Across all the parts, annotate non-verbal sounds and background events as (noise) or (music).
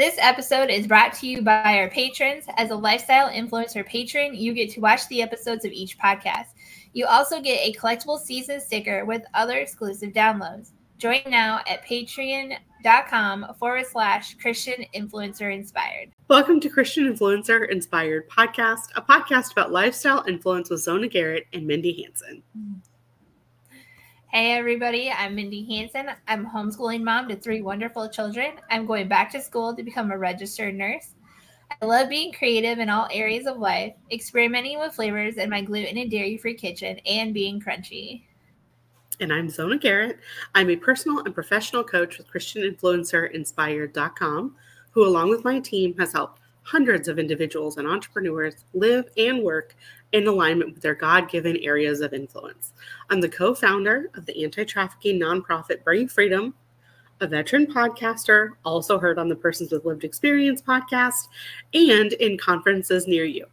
This episode is brought to you by our patrons. As a lifestyle influencer patron, you get to watch the episodes of each podcast. You also get a collectible season sticker with other exclusive downloads. Join now at patreon.com forward slash Christian Influencer Inspired. Welcome to Christian Influencer Inspired Podcast, a podcast about lifestyle influence with Zona Garrett and Mindy Hanson. Hey, everybody, I'm Mindy Hanson. I'm homeschooling mom to three wonderful children. I'm going back to school to become a registered nurse. I love being creative in all areas of life, experimenting with flavors in my gluten and dairy free kitchen, and being crunchy. And I'm Zona Garrett. I'm a personal and professional coach with ChristianInfluencerInspired.com, who, along with my team, has helped hundreds of individuals and entrepreneurs live and work in alignment with their God given areas of influence. I'm the co founder of the anti trafficking nonprofit Bring Freedom, a veteran podcaster, also heard on the Persons with Lived Experience podcast, and in conferences near you.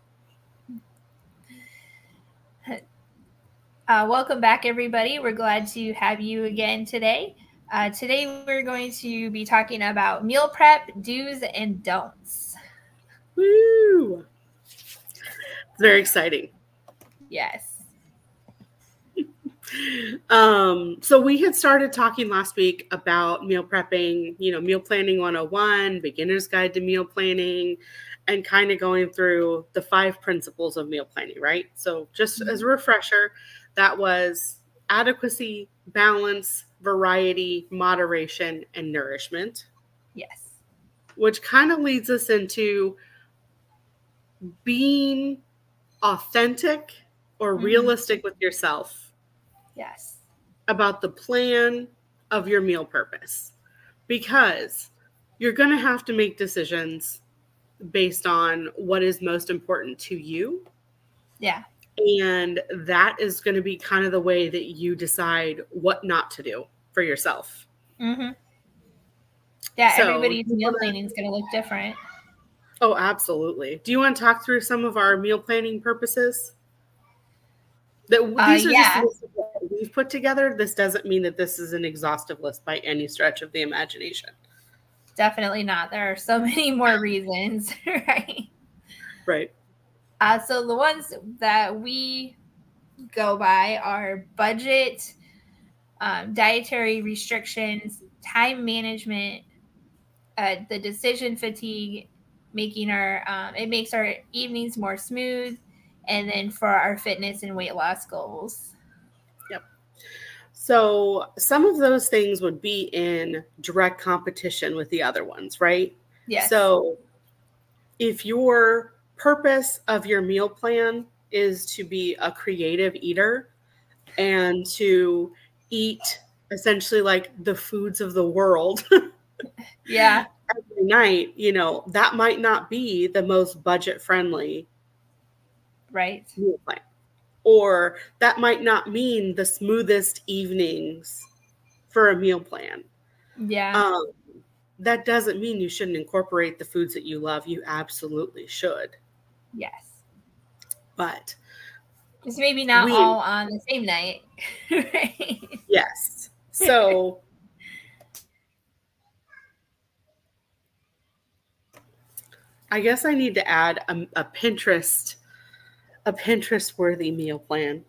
Uh, welcome back, everybody. We're glad to have you again today. Uh, today, we're going to be talking about meal prep do's and don'ts. Woo! It's very exciting. Yes. (laughs) um, so we had started talking last week about meal prepping, you know, meal planning 101, beginner's guide to meal planning, and kind of going through the five principles of meal planning, right? So just mm-hmm. as a refresher, that was adequacy, balance, variety, moderation, and nourishment. Yes. Which kind of leads us into being authentic or mm-hmm. realistic with yourself. Yes. About the plan of your meal purpose. Because you're going to have to make decisions based on what is most important to you. Yeah. And that is going to be kind of the way that you decide what not to do for yourself. Mm-hmm. Yeah, so, everybody's meal planning is going to look different. Oh, absolutely. Do you want to talk through some of our meal planning purposes? That uh, these are yeah. just we've put together. This doesn't mean that this is an exhaustive list by any stretch of the imagination. Definitely not. There are so (laughs) many more reasons, (laughs) right? Right. Uh, so the ones that we go by are budget, um, dietary restrictions, time management, uh, the decision fatigue, making our um, it makes our evenings more smooth and then for our fitness and weight loss goals. Yep. So some of those things would be in direct competition with the other ones right? Yeah so if your purpose of your meal plan is to be a creative eater and to eat essentially like the foods of the world (laughs) yeah every night, you know, that might not be the most budget friendly right meal plan. Or that might not mean the smoothest evenings for a meal plan. Yeah. Um, that doesn't mean you shouldn't incorporate the foods that you love. You absolutely should. Yes. But it's maybe not we, all on the same night. (laughs) right? Yes. So I guess I need to add a, a Pinterest, a Pinterest worthy meal plan.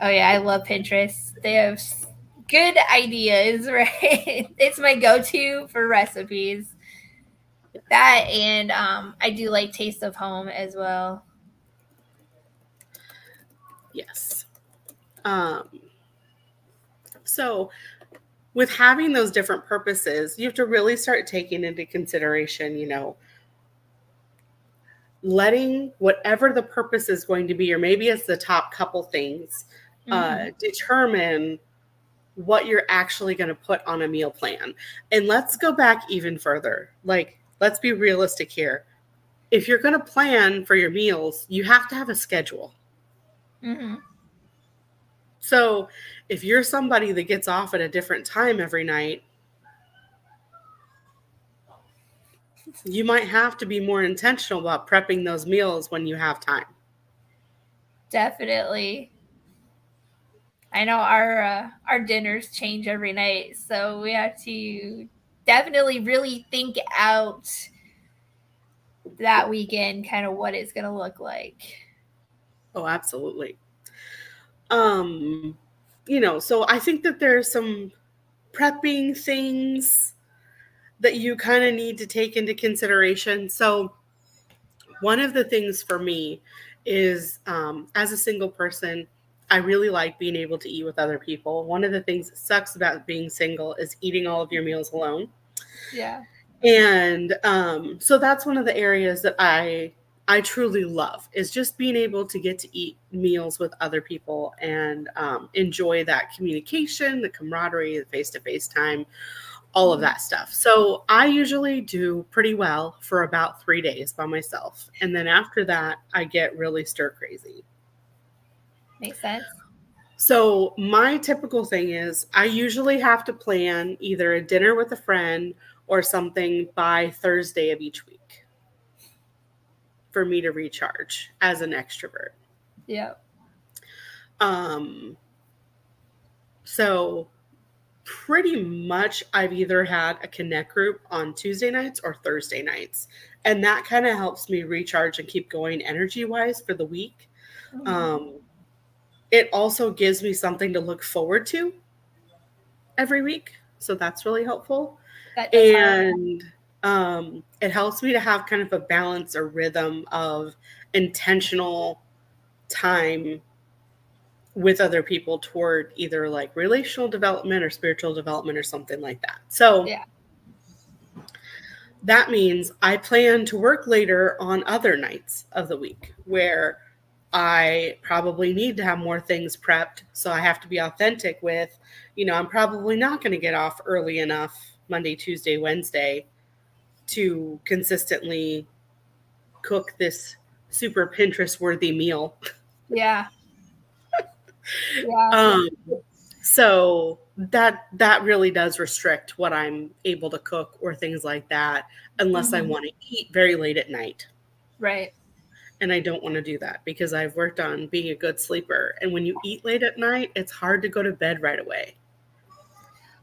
Oh yeah, I love Pinterest. They have good ideas, (laughs) right? it's my go-to for recipes. That and um, I do like Taste of Home as well. Yes. Um, so with having those different purposes, you have to really start taking into consideration, you know, letting whatever the purpose is going to be, or maybe it's the top couple things, uh, mm-hmm. uh, determine what you're actually going to put on a meal plan. And let's go back even further. Like, let's be realistic here. If you're going to plan for your meals, you have to have a schedule. Mm-hmm. So if you're somebody that gets off at a different time every night, you might have to be more intentional about prepping those meals when you have time. Definitely. I know our uh, our dinners change every night, so we have to definitely really think out that weekend kind of what it's going to look like. Oh, absolutely. Um, you know, so I think that there's some prepping things that you kind of need to take into consideration. So, one of the things for me is um, as a single person, I really like being able to eat with other people. One of the things that sucks about being single is eating all of your meals alone. Yeah. And um, so that's one of the areas that I I truly love is just being able to get to eat meals with other people and um, enjoy that communication, the camaraderie, the face to face time, all of that stuff. So I usually do pretty well for about three days by myself. And then after that, I get really stir crazy. Makes sense. So my typical thing is I usually have to plan either a dinner with a friend or something by Thursday of each week for me to recharge as an extrovert. Yeah. Um so pretty much I've either had a connect group on Tuesday nights or Thursday nights. And that kind of helps me recharge and keep going energy wise for the week. Mm-hmm. Um it also gives me something to look forward to every week. So that's really helpful. That and help um, it helps me to have kind of a balance or rhythm of intentional time with other people toward either like relational development or spiritual development or something like that. So yeah. that means I plan to work later on other nights of the week where I probably need to have more things prepped. So I have to be authentic with, you know, I'm probably not going to get off early enough Monday, Tuesday, Wednesday to consistently cook this super Pinterest worthy meal. Yeah. (laughs) yeah. Um, so that that really does restrict what I'm able to cook or things like that unless mm-hmm. I want to eat very late at night. Right. And I don't want to do that because I've worked on being a good sleeper. And when you eat late at night, it's hard to go to bed right away.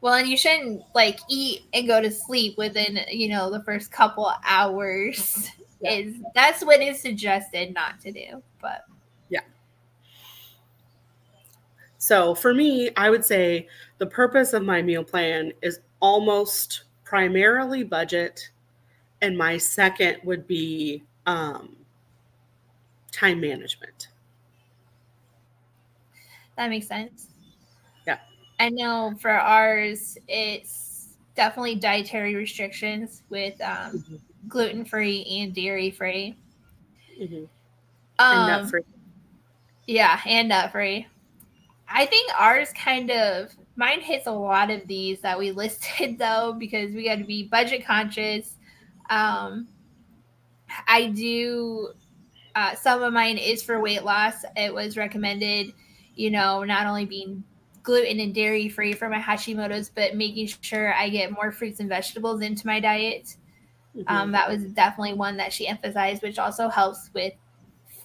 Well, and you shouldn't like eat and go to sleep within, you know, the first couple hours. (laughs) Yeah. Is that's what is suggested not to do. But yeah. So for me, I would say the purpose of my meal plan is almost primarily budget, and my second would be um, time management. That makes sense. I know for ours, it's definitely dietary restrictions with um, mm-hmm. gluten free and dairy free. Mm-hmm. Um, and nut free. Yeah, and nut free. I think ours kind of mine hits a lot of these that we (laughs) listed though because we got to be budget conscious. Um, I do. Uh, some of mine is for weight loss. It was recommended, you know, not only being gluten and dairy free for my Hashimoto's, but making sure I get more fruits and vegetables into my diet. Mm-hmm. Um, that was definitely one that she emphasized, which also helps with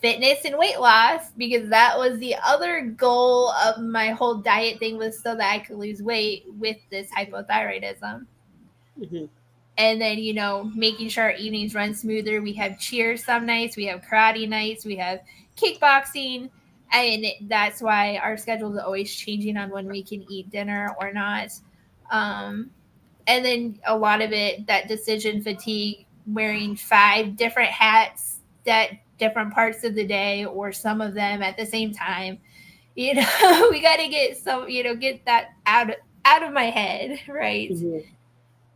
fitness and weight loss because that was the other goal of my whole diet thing was so that I could lose weight with this hypothyroidism. Mm-hmm. And then, you know, making sure our evenings run smoother. We have cheers some nights, we have karate nights, we have kickboxing and that's why our schedule is always changing on when we can eat dinner or not. Um, and then a lot of it, that decision fatigue, wearing five different hats at different parts of the day, or some of them at the same time. (laughs) You know, we got to get some, you know, get that out out of my head, (laughs) right? Mm-hmm.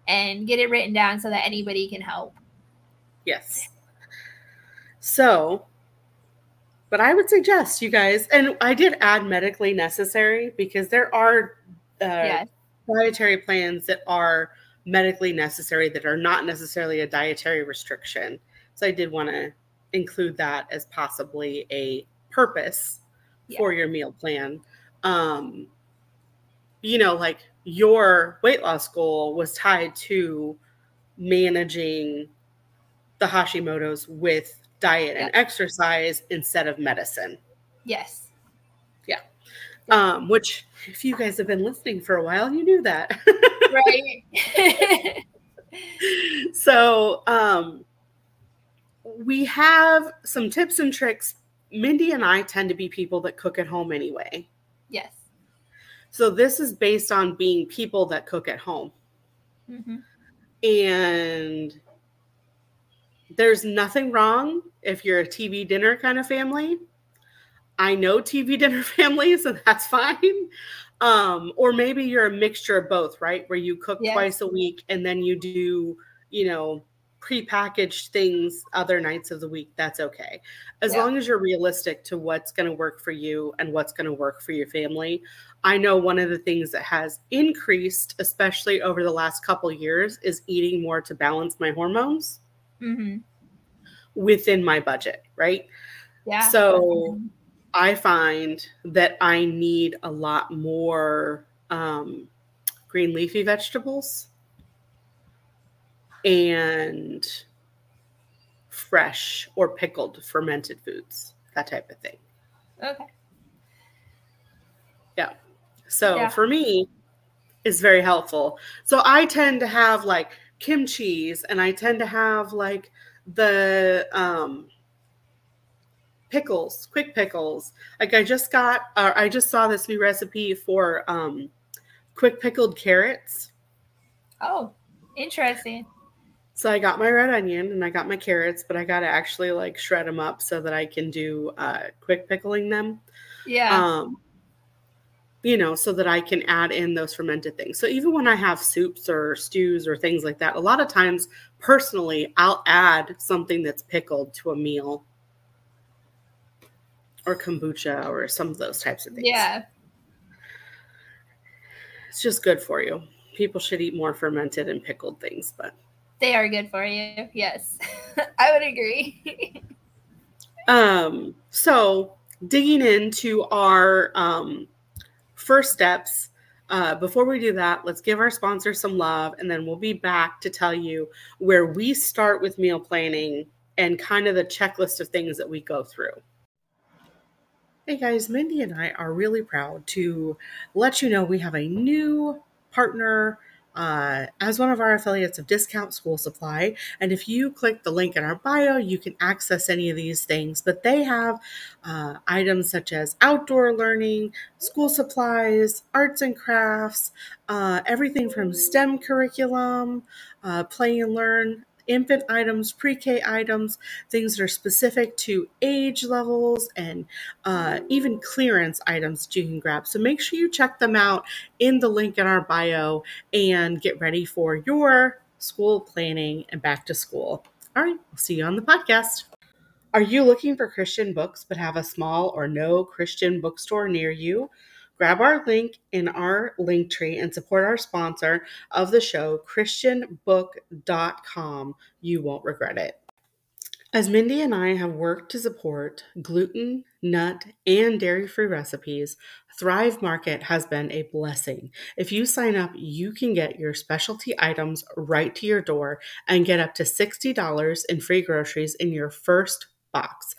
And get it written down so that anybody can help. Yes. So but I would suggest you guys, and I did add medically necessary because there are uh, yes. dietary plans that are medically necessary that are not necessarily a dietary restriction. So I did want to include that as possibly a purpose yeah. for your meal plan. Um, you know, like your weight loss goal was tied to managing the Hashimoto's with diet and exercise instead of medicine. Yes. Yeah. Um, which if you guys have been listening for a while, you knew that. (laughs) right. (laughs) so um we have some tips and tricks. Mindy and I tend to be people that cook at home anyway. Yes. So this is based on being people that cook at home. Mm-hmm. And there's nothing wrong if you're a TV dinner kind of family. I know TV (laughs) dinner families, and that's fine. Um, or maybe you're a mixture of both, right? Where you cook Yes. twice a week and then you do, you know, prepackaged things other nights of the week. That's okay. As Yeah. long as you're realistic to what's going to work for you and what's going to work for your family. I know one of the things that has increased, especially over the last couple years, is eating more to balance my hormones Mm-hmm. within my budget, right? Yeah. So I find that I need a lot more um, green leafy vegetables and fresh or pickled fermented foods, that type of thing. okay. Yeah. So Yeah. for me, it's very helpful. So I tend to have like kimchi's and I tend to have like the um pickles, quick pickles. Like I just got uh, I just saw this new recipe for um quick pickled carrots. Oh, interesting. So I got my red onion and I got my carrots, but I got to actually like shred them up so that I can do uh quick pickling them. Yeah. um you know so that i can add in those fermented things so even when i have soups or stews or things like that a lot of times personally i'll add something that's pickled to a meal or kombucha or some of those types of things yeah. it's just good for you people should eat more fermented and pickled things but They are good for you. Yes. (laughs) I would agree. (laughs) Um, so digging into our um, first steps. Uh, before we do that, let's give our sponsor some love, and then we'll be back to tell you where we start with meal planning and kind of the checklist of things that we go through. Hey guys, Mindy and I are really proud to let you know we have a new partner uh, as one of our affiliates of Discount School Supply. And if you click the link in our bio, you can access any of these things. But they have uh, items such as outdoor learning, school supplies, arts and crafts, uh, everything from STEM curriculum, uh, play and learn, infant items, pre K items, things that are specific to age levels, and uh, even clearance items that you can grab. So make sure you check them out in the link in our bio and get ready for your school planning and back to school. All right, we'll see you on the podcast. Are you looking for Christian books but have a small or no Christian bookstore near you? Grab our link in our link tree and support our sponsor of the show, ChristianBook.com. You won't regret it. As Mindy and I have worked to support gluten, nut, and dairy free recipes, Thrive Market has been a blessing. If you sign up, you can get your specialty items right to your door and get up to $60 in free groceries in your first box.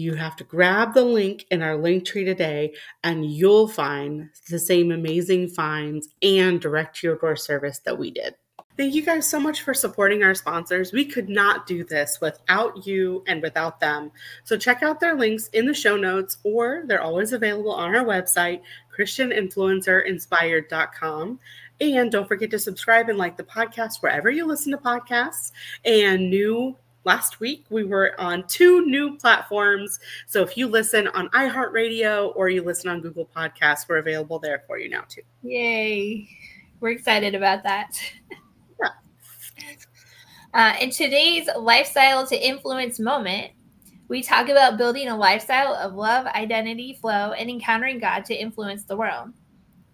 You have to grab the link in our link tree today, and you'll find the same amazing finds and direct to your door service that we did. Thank you guys so much for supporting our sponsors. We could not do this without you and without them. So check out their links in the show notes, or they're always available on our website, ChristianInfluencerInspired.com. And don't forget to subscribe and like the podcast wherever you listen to podcasts. And new last week, we were on two new platforms. So if you listen on iHeartRadio or you listen on Google Podcasts, we're available there for you now too. Yay. We're excited about that. Yeah. (laughs) Uh, in today's lifestyle to influence moment, we talk about building a lifestyle of love, identity, flow, and encountering God to influence the world.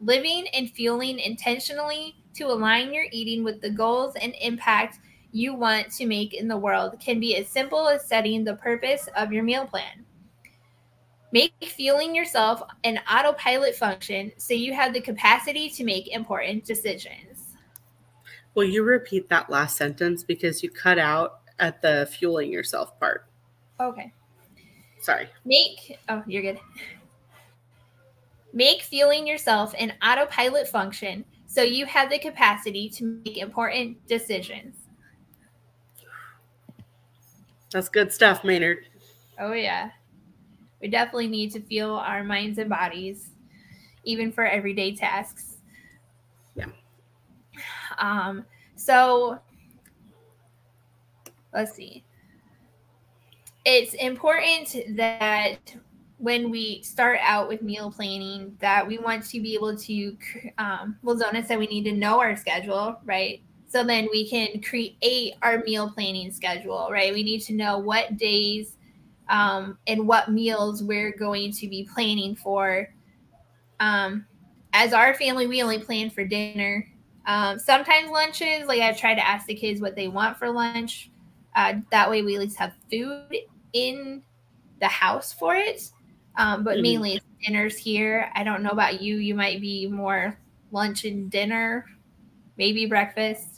Living and fueling intentionally to align your eating with the goals and impact you want to make in the world can be as simple as setting the purpose of your meal plan. Make fueling yourself an autopilot function so you have the capacity to make important decisions. Will you repeat that last sentence because you cut out at the fueling yourself part? Okay. Sorry. Make, oh, you're good. Make fueling yourself an autopilot function so you have the capacity to make important decisions. That's good stuff, Maynard. Oh, yeah. We definitely need to feel our minds and bodies, even for everyday tasks. Yeah. Um, so let's see. It's important that when we start out with meal planning that we want to be able to um, well zona said we need to know our schedule right so then we can create our meal planning schedule right we need to know what days um, and what meals we're going to be planning for um, as our family we only plan for dinner um, sometimes lunches like i try to ask the kids what they want for lunch uh, that way we at least have food in the house for it um, but mm-hmm. mainly it's dinners here. I don't know about you. You might be more lunch and dinner, maybe breakfast.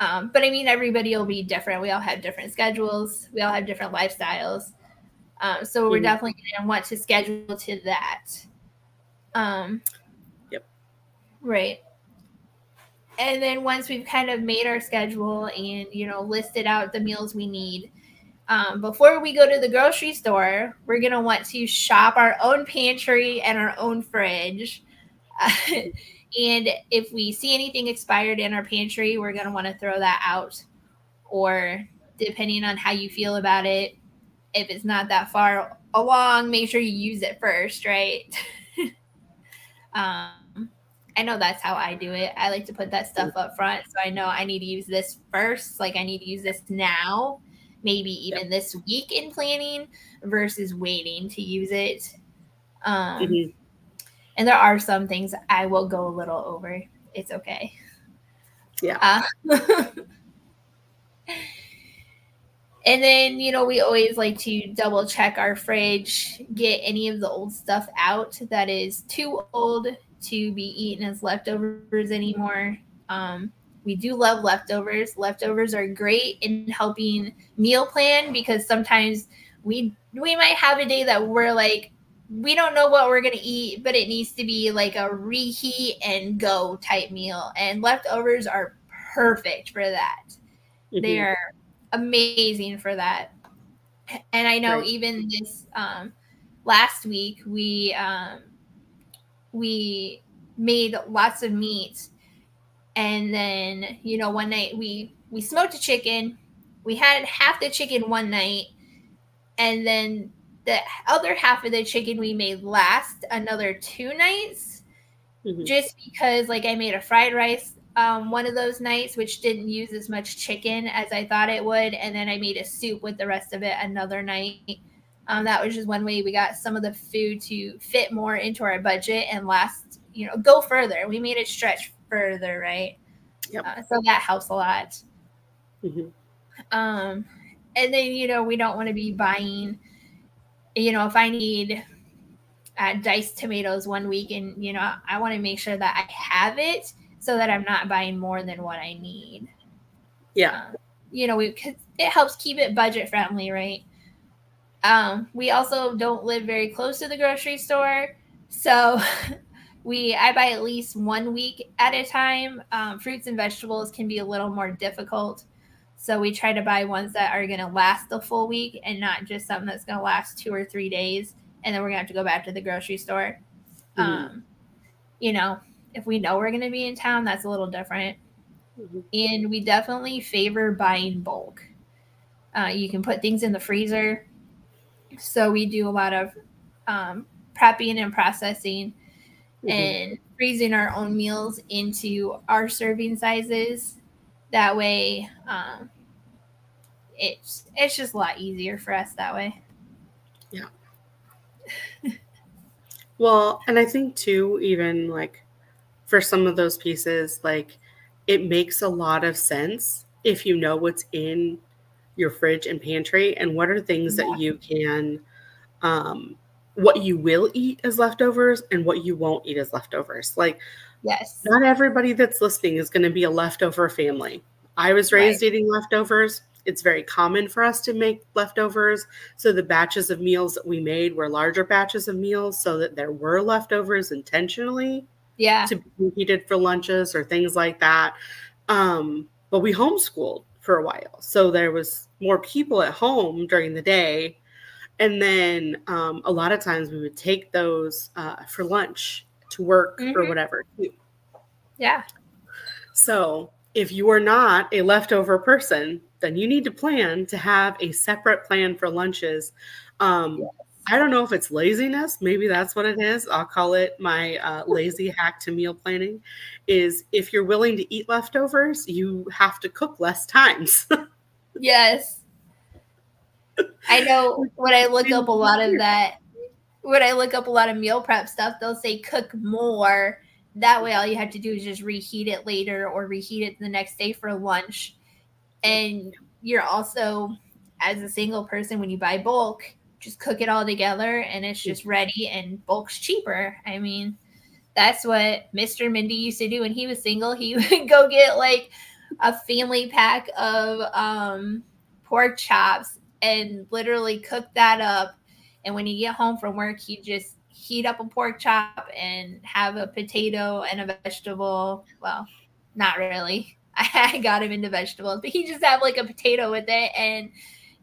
Um, but I mean, everybody will be different. We all have different schedules. We all have different lifestyles. Um, so we're mm-hmm. definitely going to want to schedule to that. Um, yep. Right. And then once we've kind of made our schedule and you know listed out the meals we need, um, before we go to the grocery store, we're going to want to shop our own pantry and our own fridge. Uh, (laughs) and if we see anything expired in our pantry, we're going to want to throw that out. Or depending on how you feel about it, if it's not that far along, make sure you use it first, right? (laughs) um, I know that's how I do it. I like to put that stuff up front. So I know I need to use this first. Like I need to use this now maybe even yep. this week in planning versus waiting to use it. Um, mm-hmm. And there are some things I will go a little over. It's okay. Yeah. Uh, (laughs) and then, you know, we always like to double check our fridge, get any of the old stuff out that is too old to be eaten as leftovers anymore. Um, we do love leftovers. Leftovers are great in helping meal plan because sometimes we we might have a day that we're like we don't know what we're going to eat, but it needs to be like a reheat and go type meal. And leftovers are perfect for that. Mm-hmm. They are amazing for that. And I know right. even this um, last week we um, we made lots of meat and then you know one night we we smoked a chicken we had half the chicken one night and then the other half of the chicken we made last another two nights mm-hmm. just because like i made a fried rice um, one of those nights which didn't use as much chicken as i thought it would and then i made a soup with the rest of it another night um, that was just one way we got some of the food to fit more into our budget and last you know go further we made it stretch further, right? Yep. Uh, so that helps a lot. Mm-hmm. Um, and then you know we don't want to be buying. You know, if I need uh, diced tomatoes one week, and you know I want to make sure that I have it so that I'm not buying more than what I need. Yeah. Uh, you know, we it helps keep it budget friendly, right? Um, we also don't live very close to the grocery store, so (laughs) we I buy at least one week at a time. Um, fruits and vegetables can be a little more difficult, so we try to buy ones that are going to last the full week and not just something that's going to last two or three days, and then we're going to have to go back to the grocery store. Mm-hmm. Um, you know, if we know we're going to be in town, that's a little different. Mm-hmm. And we definitely favor buying bulk. Uh, you can put things in the freezer. So we do a lot of um, prepping and processing mm-hmm. and freezing our own meals into our serving sizes. That way, um, it's it's just a lot easier for us that way. Yeah. (laughs) well, and I think too, even like for some of those pieces, like it makes a lot of sense if you know what's in your fridge and pantry and what are things yeah. that you can um what you will eat as leftovers and what you won't eat as leftovers. Like, yes, not everybody that's listening is going to be a leftover family. I was raised right. eating leftovers. It's very common for us to make leftovers. So the batches of meals that we made were larger batches of meals so that there were leftovers intentionally. Yeah. To be heated for lunches or things like that. Um, but we homeschooled for a while. So there was more people at home during the day. And then um, a lot of times we would take those uh, for lunch to work mm-hmm. or whatever. Yeah. So if you are not a leftover person, then you need to plan to have a separate plan for lunches. Um, yes. I don't know if it's laziness. Maybe that's what it is. I'll call it my uh, (laughs) lazy hack to meal planning. Is if you're willing to eat leftovers, you have to cook less times. (laughs) yes. I know (laughs) when I look up a lot of that, when I look up a lot of meal prep stuff, they'll say cook more. That way, all you have to do is just reheat it later or reheat it the next day for lunch. And you're also, as a single person, when you buy bulk, just cook it all together and it's just ready and bulk's cheaper. I mean, that's what Mr. Mindy used to do when he was single. He (laughs) would go get like a family pack of um, pork chops and literally cook that up. And when you get home from work, he just heat up a pork chop and have a potato and a vegetable. Well, not really. (laughs) I got him into vegetables, but he just have like a potato with it and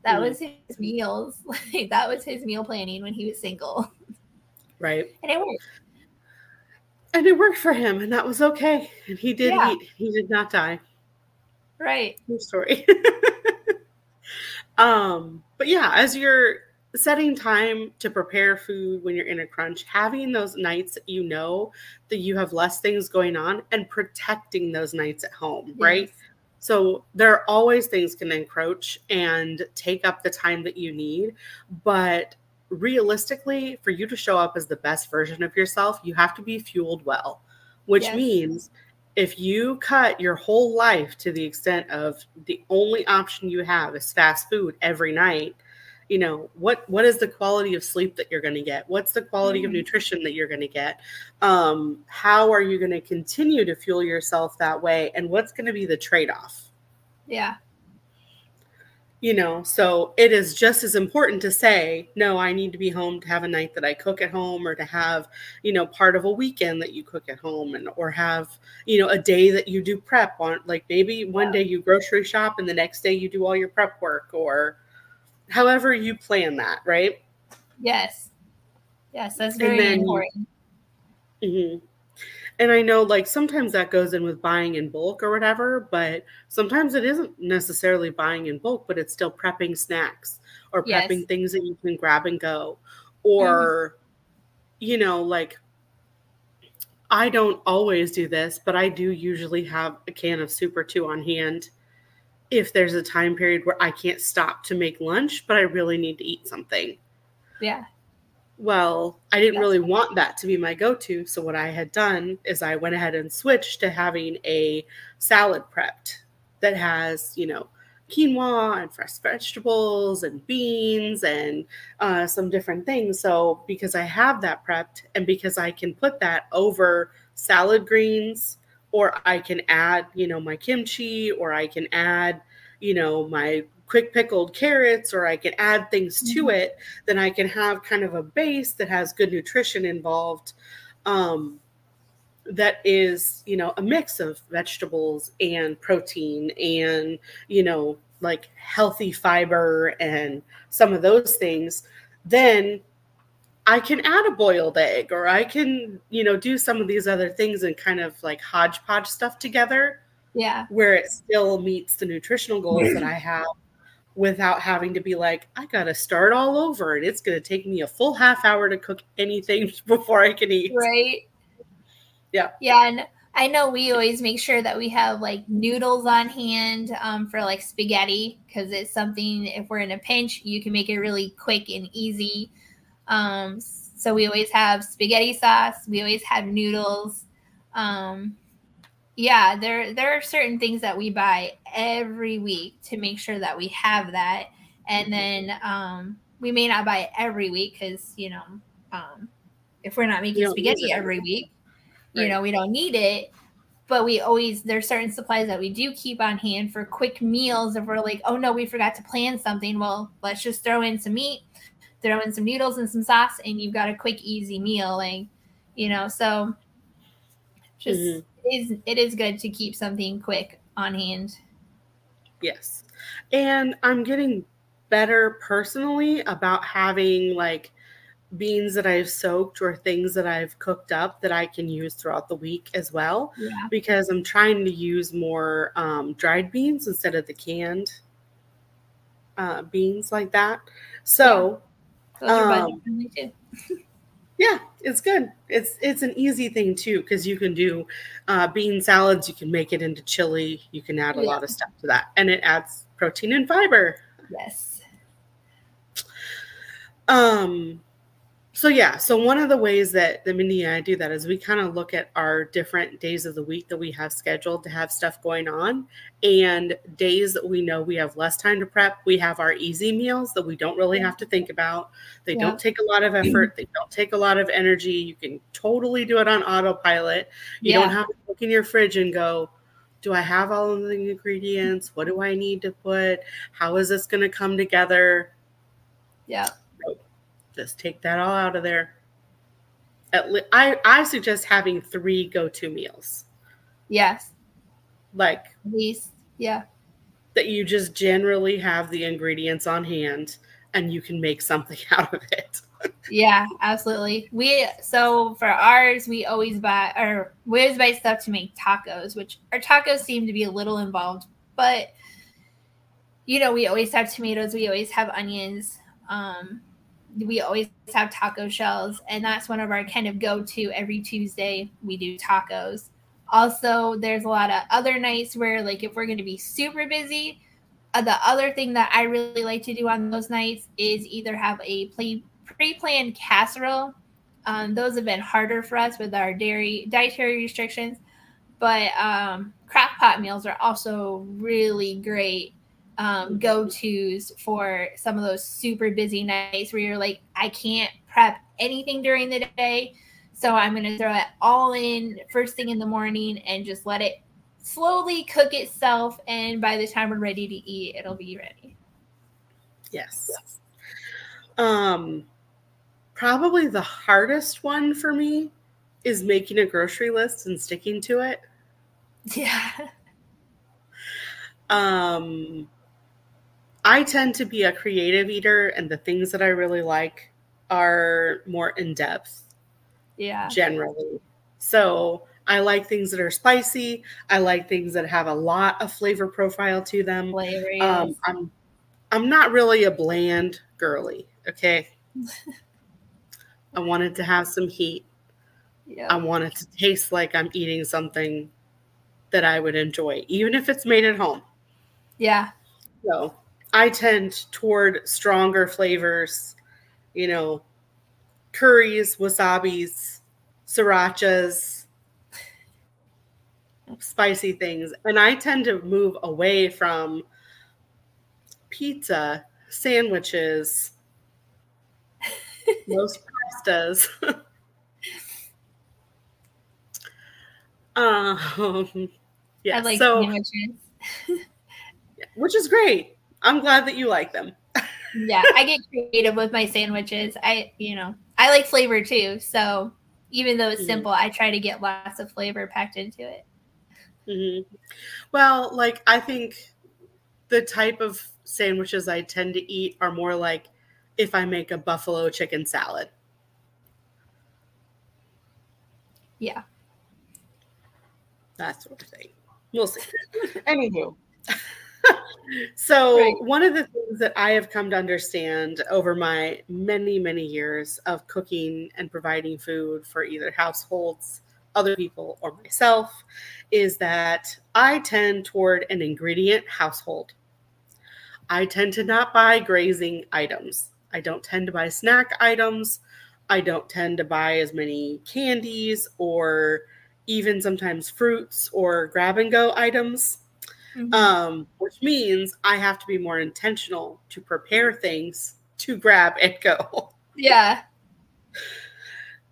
that mm. was his meals. (laughs) Like that was his meal planning when he was single. Right. And it worked. And it worked for him, and that was okay. And he did yeah. eat. He did not die. Right. True story. (laughs) um, but yeah, as you're setting time to prepare food when you're in a crunch, having those nights that you know that you have less things going on and protecting those nights at home, yes. right? So there are always things can encroach and take up the time that you need, but realistically, for you to show up as the best version of yourself, you have to be fueled well, which yes. means if you cut your whole life to the extent of the only option you have is fast food every night, you know what what is the quality of sleep that you're going to get? What's the quality mm. of nutrition that you're going to get? Um, how are you going to continue to fuel yourself that way? And what's going to be the trade-off? Yeah. You know so it is just as important to say no i need to be home to have a night that i cook at home or to have you know part of a weekend that you cook at home and or have you know a day that you do prep on like maybe one day you grocery shop and the next day you do all your prep work or however you plan that, right? Yes. Yes, that's very then, important. Mm-hmm. And I know, like, sometimes that goes in with buying in bulk or whatever, but sometimes it isn't necessarily buying in bulk, but it's still prepping snacks or prepping yes. things that you can grab and go. Or, mm-hmm. you know, like, I don't always do this, but I do usually have a can of soup or two on hand if there's a time period where I can't stop to make lunch, but I really need to eat something. Yeah. Well, I didn't really want that to be my go to. So, what I had done is I went ahead and switched to having a salad prepped that has, you know, quinoa and fresh vegetables and beans and uh, some different things. So, because I have that prepped and because I can put that over salad greens or I can add, you know, my kimchi, or I can add, you know, my quick pickled carrots, or I can add things to mm-hmm. it, then I can have kind of a base that has good nutrition involved. Um, that is, you know, a mix of vegetables and protein and, you know, like healthy fiber and some of those things, then I can add a boiled egg or I can, you know, do some of these other things and kind of like hodgepodge stuff together. Yeah. Where it still meets the nutritional goals that I have without having to be like, I got to start all over and it's going to take me a full half hour to cook anything (laughs) before I can eat. Right. Yeah. Yeah. And I know we always make sure that we have like noodles on hand um, for like spaghetti because it's something, if we're in a pinch, you can make it really quick and easy. Um, so we always have spaghetti sauce. We always have noodles. Um, yeah, there there are certain things that we buy every week to make sure that we have that, and then um, we may not buy it every week because you know um, if we're not making spaghetti every week, right. you know we don't need it. But we always there's certain supplies that we do keep on hand for quick meals. If we're like, oh no, we forgot to plan something, well, let's just throw in some meat throw in some noodles and some sauce and you've got a quick easy meal like you know so Just mm-hmm. it is it is good to keep something quick on hand. Yes. And I'm getting better personally about having like beans that I've soaked or things that I've cooked up that I can use throughout the week as well. Yeah. Because I'm trying to use more um, dried beans instead of the canned uh, beans like that. So, yeah, um, yeah it's good. It's it's an easy thing too because you can do uh, bean salads. You can make it into chili. You can add a yeah. lot of stuff to that, and it adds protein and fiber. Yes. Um so yeah, so one of the ways that the Mindy and I do that is we kind of look at our different days of the week that we have scheduled to have stuff going on, and days that we know we have less time to prep. We have our easy meals that we don't really have to think about. They yeah. don't take a lot of effort. They don't take a lot of energy. You can totally do it on autopilot. You yeah. don't have to look in your fridge and go, "Do I have all of the ingredients? What do I need to put? How is this going to come together?" Yeah just take that all out of there. At li- I I suggest having three go-to meals. Yes. Like at least, yeah. That you just generally have the ingredients on hand and you can make something (laughs) out of it. yeah, absolutely. We so for ours, we always buy or we always buy stuff to make tacos, which our tacos seem to be a little involved, but you know, we always have tomatoes, we always have onions. Um, we always have taco shells, and that's one of our kind of go to every Tuesday. We do tacos. Also, there's a lot of other nights where, like, if we're going to be super busy, uh, the other thing that I really like to do on those nights is either have a pre planned casserole. Um, those have been harder for us with our dairy dietary restrictions, but um, crock pot meals are also really great um, go tos for some of those super busy nights where you're like, I can't prep anything during the day. So I'm going to throw it all in first thing in the morning and just let it slowly cook itself. And by the time we're ready to eat, it'll be ready. Yes. Um, probably the hardest one for me is making a grocery list and sticking to it. (laughs) Yeah. Um, I tend to be a creative eater, and the things that I really like are more in depth. Yeah. Generally. So I like things that are spicy. I like things that have a lot of flavor profile to them. Flavor, um, I'm I'm not really a bland girly. Okay. (laughs) I wanted to have some heat. Yeah. I want it to taste like I'm eating something that I would enjoy, even if it's made at home. Yeah. So I tend toward stronger flavors, you know, curries, wasabis, srirachas, spicy things. And I tend to move away from pizza, sandwiches, (laughs) most pastas. (laughs) um, yeah, I like so, sandwiches. (laughs) which is great. I'm glad that you like them. yeah, I get creative with my sandwiches. I, you know, I like flavor too. So even though it's mm-hmm. simple, I try to get lots of flavor packed into it. Mm-hmm. Well, like I think the type of sandwiches I tend to eat are more like if I make a buffalo chicken salad. Yeah. That sort of thing. We'll see. Anywho. (laughs) so right. one of the things that I have come to understand over my many, many years of cooking and providing food for either households, other people, or myself is that I tend toward an ingredient household. I tend to not buy grazing items. I don't tend to buy snack items. I don't tend to buy as many candies or even sometimes fruits or grab and go items mm-hmm. um, which means I have to be more intentional to prepare things to grab and go. Yeah. (laughs)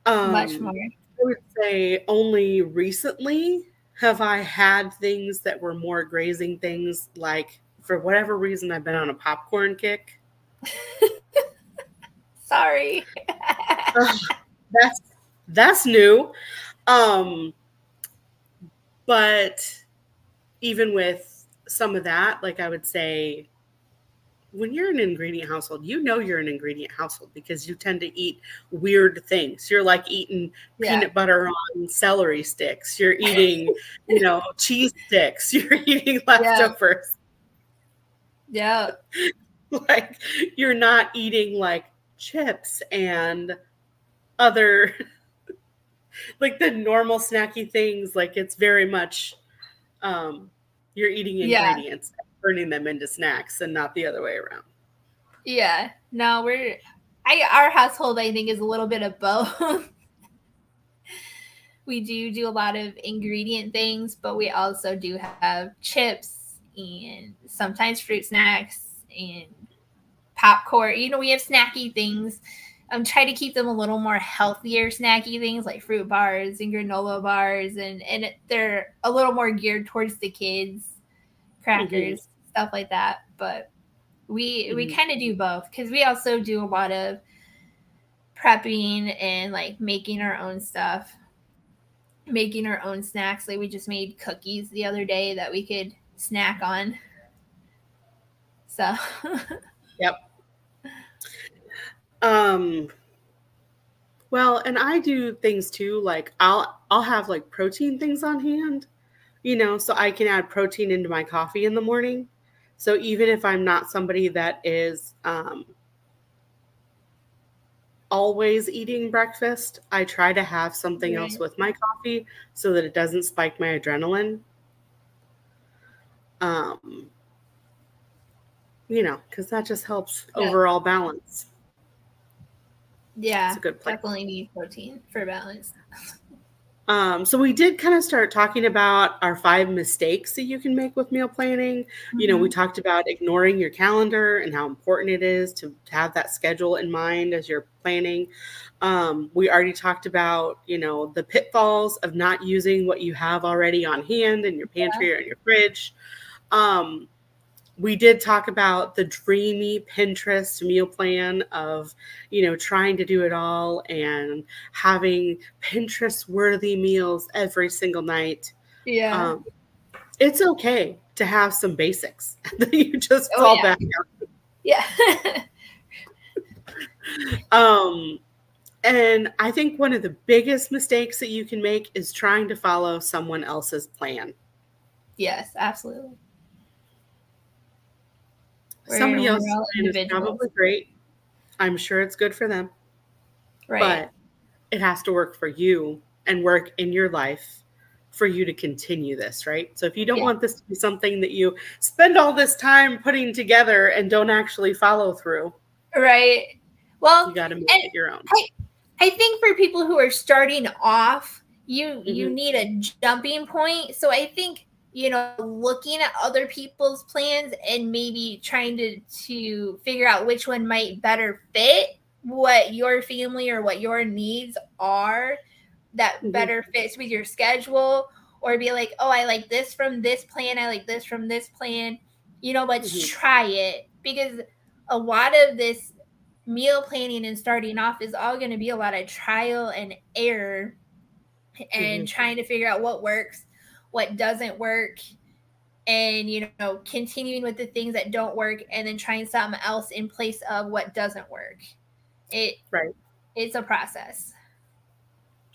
Um, Much more. I would say only recently have I had things that were more grazing things, like for whatever reason, I've been on a popcorn kick. (laughs) Sorry. uh, that's that's new. Um, but even with some of that, like I would say, when you're an ingredient household, you know you're an ingredient household because you tend to eat weird things. You're like eating yeah. peanut butter on celery sticks. You're (laughs) eating, you know, cheese sticks. (laughs) You're eating leftovers. Yeah. yeah. (laughs) Like you're not eating like chips and other like the normal snacky things. Like it's very much um you're eating ingredients. Yeah turning them into snacks and not the other way around. Yeah. No, we're I our household I think is a little bit of both. (laughs) we do do a lot of ingredient things, but we also do have chips and sometimes fruit snacks and popcorn. You know, we have snacky things. I'm trying to keep them a little more healthier snacky things like fruit bars and granola bars and and they're a little more geared towards the kids crackers. Mm-hmm stuff like that. But we mm-hmm. we kind of do both because we also do a lot of prepping and like making our own stuff, making our own snacks. Like we just made cookies the other day that we could snack on. So, (laughs) yep. Um well, and I do things too like I'll I'll have like protein things on hand, you know, so I can add protein into my coffee in the morning. So even if I'm not somebody that is um, always eating breakfast, I try to have something right. else with my coffee so that it doesn't spike my adrenaline. Um, you know, because that just helps yeah. overall balance. Yeah, it's a good plan. Definitely need protein for balance. (laughs) Um, so we did kind of start talking about our five mistakes that you can make with meal planning. Mm-hmm. You know, we mm-hmm. talked about ignoring your calendar and how important it is to, to have that schedule in mind as you're planning. Um, we already talked about, you know, the pitfalls of not using what you have already on hand in your pantry yeah. or in your fridge. Um, we did talk about the dreamy Pinterest meal plan of, you know, trying to do it all and having Pinterest worthy meals every single night. Yeah. Um, it's okay to have some basics (laughs) that you just oh, fall yeah. back on. Yeah. (laughs) um, and I think one of the biggest mistakes that you can make is trying to follow someone else's plan. Yes, absolutely Somebody else is probably great. I'm sure it's good for them. Right. But it has to work for you and work in your life for you to continue this, right? So if you don't yeah. want this to be something that you spend all this time putting together and don't actually follow through. Right. Well, you got to make it your own. I, I think for people who are starting off, you mm-hmm. you need a jumping point. So I think you know looking at other people's plans and maybe trying to to figure out which one might better fit what your family or what your needs are that mm-hmm. better fits with your schedule or be like oh i like this from this plan i like this from this plan you know let's mm-hmm. try it because a lot of this meal planning and starting off is all going to be a lot of trial and error and mm-hmm. trying to figure out what works what doesn't work and you know continuing with the things that don't work and then trying something else in place of what doesn't work. It right. it's a process.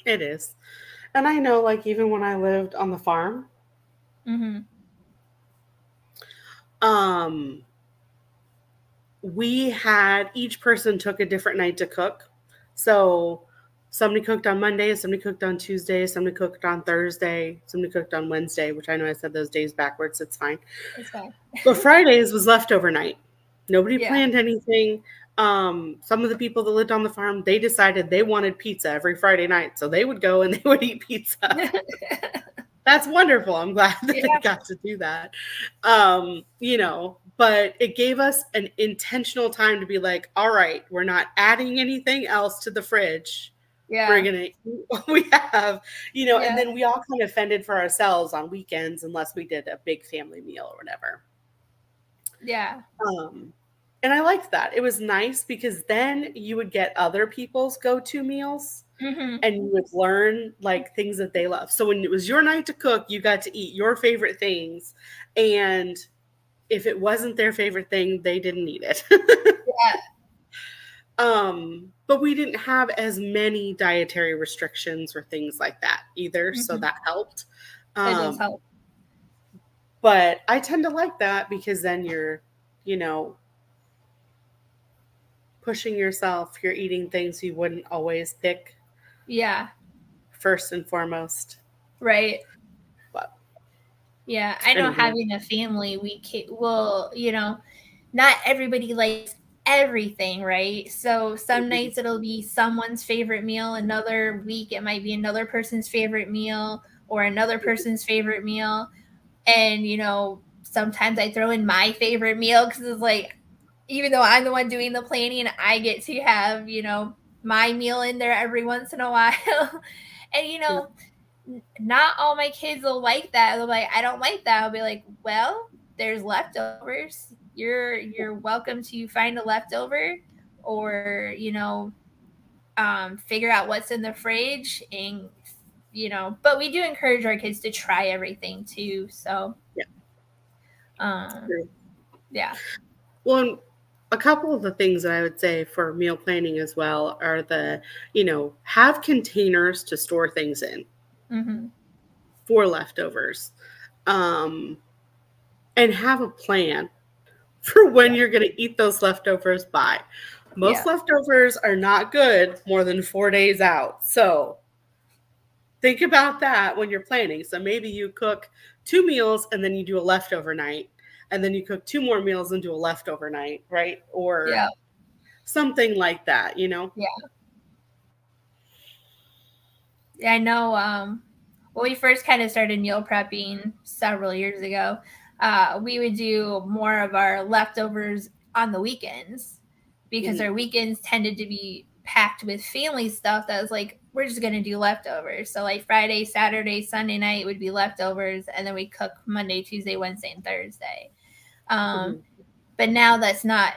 It is. And i know like even when i lived on the farm mm-hmm. um we had each person took a different night to cook. So somebody cooked on Monday, somebody cooked on Tuesday, somebody cooked on Thursday, somebody cooked on Wednesday, which I know I said those days backwards. It's fine. It's fine. (laughs) but Fridays was leftover night. Nobody yeah. planned anything. Um, some of the people that lived on the farm, they decided they wanted pizza every Friday night. So they would go and (laughs) they would eat pizza. (laughs) That's wonderful. I'm glad that yeah. they got to do that. Um, you know, but it gave us an intentional time to be like, all right, we're not adding anything else to the fridge yeah. we're gonna eat what we have, you know, yeah. and then we all kind of fended for ourselves on weekends unless we did a big family meal or whatever. Yeah. Um, and I liked that. It was nice because then you would get other people's go-to meals. mm-hmm. and you would learn like things that they love. So when it was your night to cook, you got to eat your favorite things. And if it wasn't their favorite thing, they didn't eat it. (laughs) yeah. Um, but we didn't have as many dietary restrictions or things like that either. Mm-hmm. So that helped. Um, does help. But I tend to like that because then you're, you know, pushing yourself. You're eating things you wouldn't always pick. Yeah. First and foremost. Right. But yeah, I know having a family, we can, well, you know, not everybody likes everything, right? So some mm-hmm. nights it'll be someone's favorite meal, another week it might be another person's favorite meal or another mm-hmm. person's favorite meal. And, you know, sometimes I throw in my favorite meal because it's like, even though I'm the one doing the planning, I get to have, you know, my meal in there every once in a (laughs) while. and, you know, not all my kids will like that. They'll be like, I don't like that. I'll be like, well, there's leftovers. You're you're welcome to find a leftover or, you know, um, figure out what's in the fridge and you know, but we do encourage our kids to try everything too. So yeah. Um, yeah. Well, a couple of the things that I would say for meal planning as well are the, you know, have containers to store things in mm-hmm. for leftovers, um, and have a plan (laughs) for when you're going to eat those leftovers by. Most yeah. leftovers are not good more than four days out. So think about that when you're planning. So maybe you cook two meals and then you do a leftover night and then you cook two more meals and do a leftover night, right? Or yeah. something like that, you know? Yeah. Yeah, I know. Um, when we first kind of started meal prepping several years ago, uh, we would do more of our leftovers on the weekends because mm-hmm. our weekends tended to be packed with family stuff that was like we're just gonna do leftovers. So like Friday, Saturday, Sunday night would be leftovers, and then we cook Monday, Tuesday, Wednesday, and Thursday. Um, mm-hmm. But now that's not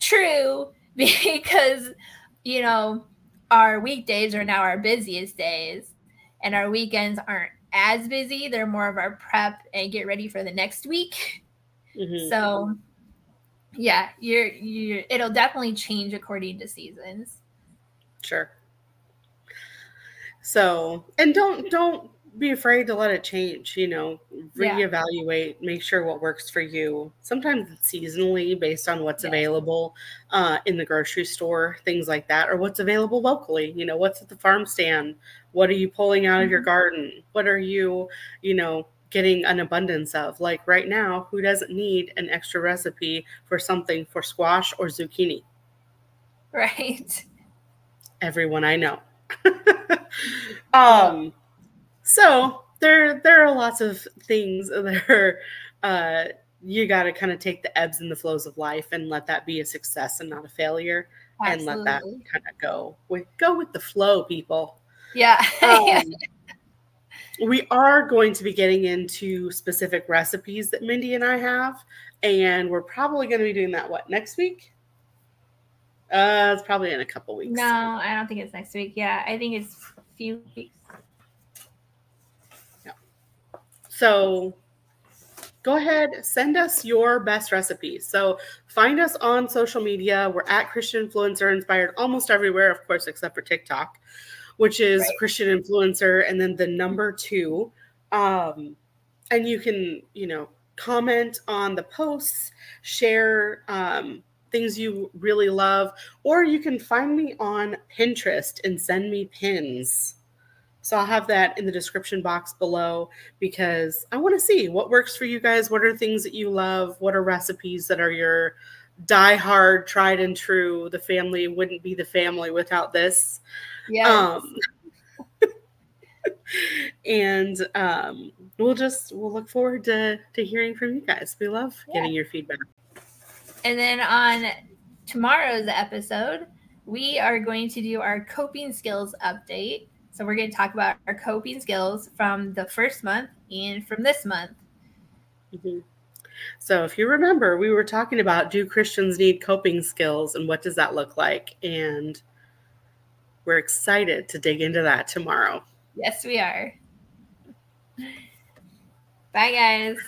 true (laughs) because, you know, our weekdays are now our busiest days and our weekends aren't as busy. They're more of our prep and get ready for the next week. Mm-hmm. So, yeah, you're, you're, it'll definitely change according to seasons. Sure. So, and don't, don't be afraid to let it change, you know, reevaluate, yeah. make sure what works for you. Sometimes it's seasonally based on what's yeah. available uh, in the grocery store, things like that, or what's available locally. You know, what's at the farm stand? What are you pulling out mm-hmm. of your mm-hmm. garden? What are you, you know, getting an abundance of? Like right now, who doesn't need an extra recipe for something for squash or zucchini? (laughs) Right. Everyone I know. (laughs) um, so there there are lots of things (laughs) that are uh, you got to kind of take the ebbs and the flows of life and let that be a success and not a failure Absolutely. and let that kind of go with go with the flow people. Yeah. (laughs) Um, we are going to be getting into specific recipes that mindy and i have and we're probably going to be doing that what next week? Uh it's probably in a couple weeks. No i don't think it's next week. Yeah i think it's a few weeks So go ahead, send us your best recipes. So find us on social media. We're at Christian Influencer Inspired almost everywhere, of course, except for TikTok, which is right. Christian Influencer and then the number two. Um, and you can, you know, comment on the posts, share um, things you really love, or you can find me on Pinterest and send me pins. So I'll have that in the description box below because I want to see what works for you guys. What are things that you love? What are recipes that are your die hard, tried and true? The family wouldn't be the family without this. Yeah. Um, (laughs) and um, we'll just we'll look forward to to hearing from you guys. We love yeah. getting your feedback. And then on tomorrow's episode, we are going to do our coping skills update. So we're going to talk about our coping skills from the first month and from this month. Mm-hmm. So if you remember, we were talking about do Christians need coping skills and what does that look like? And we're excited to dig into that tomorrow. Yes, we are. Bye, guys.